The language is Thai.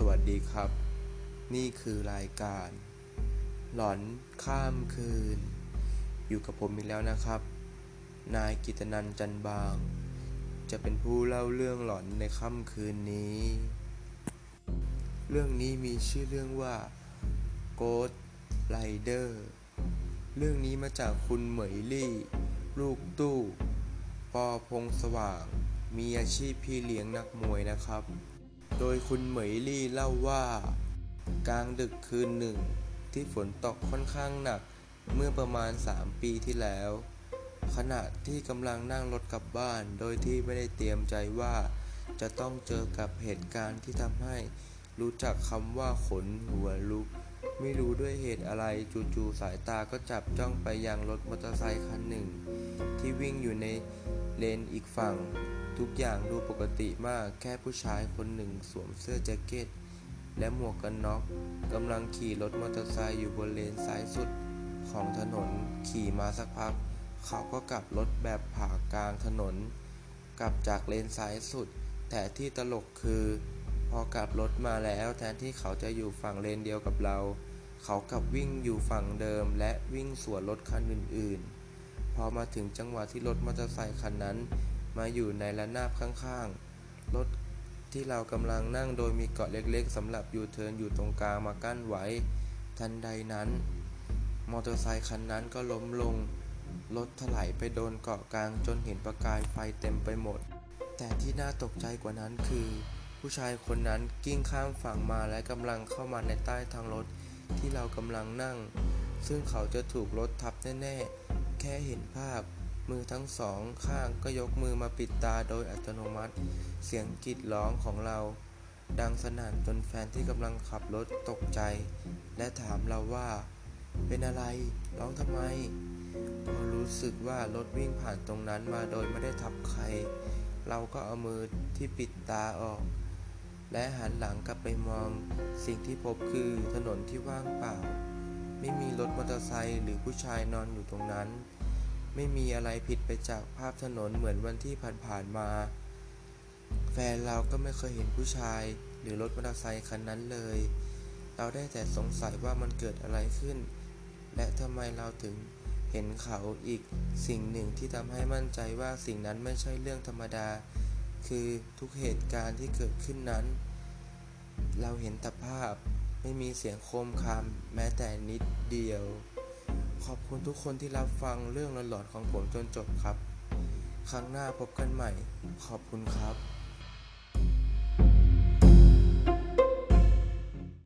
สวัสดีครับ นี่คือรายการ หลอนข้ามคืน อยู่กับผมอีกแล้วนะครับ นายกิตนันจันบาง จะเป็นผู้เล่าเรื่องหลอนในค่ำคืนนี้ เรื่องนี้มีชื่อเรื่องว่า Ghost Rider เรื่องนี้มาจากคุณเหมยลี่ ลูกตู้ ปอพงสว่าง มีอาชีพพี่เลี้ยงนักมวยนะครับ โดยคุณเหมยลี่เล่าว่า กลางดึกคืนหนึ่ง ที่ฝนตกค่อนข้างหนักเมื่อประมาณ 3 ปีที่แล้ว ขณะที่กำลังนั่งรถกลับบ้าน โดยที่ไม่ได้เตรียมใจว่า จะต้องเจอกับเหตุการณ์ที่ทำให้รู้จักคำว่าขนหัวลุก ไม่รู้ด้วยเหตุอะไรจู่ๆสายตาก็จับจ้องไปยังรถมอเตอร์ไซค์คันหนึ่ง ที่วิ่งอยู่ในเลนอีกฝั่ง ทุกอย่างดูปกติมากแค่ผู้ชายคนหนึ่งสวมเสื้อแจ็คเก็ต และหมวกกันน็อกกำลังขี่รถมอเตอร์ไซค์อยู่บนเลนซ้ายสุดของถนนขี่มาสักพัก เขาก็กลับรถแบบผ่ากลางถนน กลับจากเลนซ้ายสุด แต่ที่ตลกคือ พอกลับรถมาแล้วแทนที่เขาจะอยู่ฝั่งเลนเดียวกับเรา เขากลับวิ่งอยู่ฝั่งเดิมและวิ่งสวนรถคันอื่นๆ พอมาถึงจังหวะที่รถมอเตอร์ไซค์คันนั้น มาอยู่ในระนาบข้างๆ รถที่เรากำลังนั่งโดยมีเกาะเล็กๆสำหรับยูเทิร์นอยู่ตรงกลางมากั้นไว้ ทันใดนั้น มอเตอร์ไซค์คันนั้นก็ล้มลง รถถลายไปโดนเกาะกลางจนเห็นประกายไฟเต็มไปหมด แต่ที่น่าตกใจกว่านั้นคือ ผู้ชายคนนั้นกิ้งข้ามฝั่งมาและกำลังเข้ามาในใต้ทางรถที่เรากำลังนั่ง ซึ่งเขาจะถูกรถทับแน่ๆ แค่เห็นภาพ มือทั้งสองข้างก็ยกมือมาปิดตาโดยอัตโนมัติ เสียงกรีดร้องของเรา ดังสนั่นจนแฟนที่กำลังขับรถตกใจ และถามเราว่า เป็นอะไร ร้องทำไมพอรู้สึกว่ารถวิ่งผ่านตรงนั้นมาโดยไม่ได้ทับใคร เราก็เอามือที่ปิดตาออก และหันหลังกลับไปมอง สิ่งที่พบคือถนนที่ว่างเปล่า ไม่มีรถมอเตอร์ไซค์หรือผู้ชายนอนอยู่ตรงนั้น ไม่มีอะไรผิดไปจากภาพถนนเหมือนวันที่ผ่านๆมา แฟนเราก็ไม่เคยเห็นผู้ชายหรือรถมอเตอร์ไซค์คันนั้นเลย เราได้แต่สงสัยว่ามันเกิดอะไรขึ้น และทำไมเราถึงเห็นเขาอีกสิ่งหนึ่งที่ทำให้มั่นใจว่าสิ่งนั้นไม่ใช่เรื่องธรรมดา คือทุกเหตุการณ์ที่เกิดขึ้นนั้น เราเห็นแต่ภาพไม่มีเสียงโคมคามแม้แต่นิดเดียว ขอบคุณทุกคนที่รับฟังเรื่องหลอนๆของผมจนจบครับ ครั้งหน้าพบกันใหม่ ขอบคุณครับ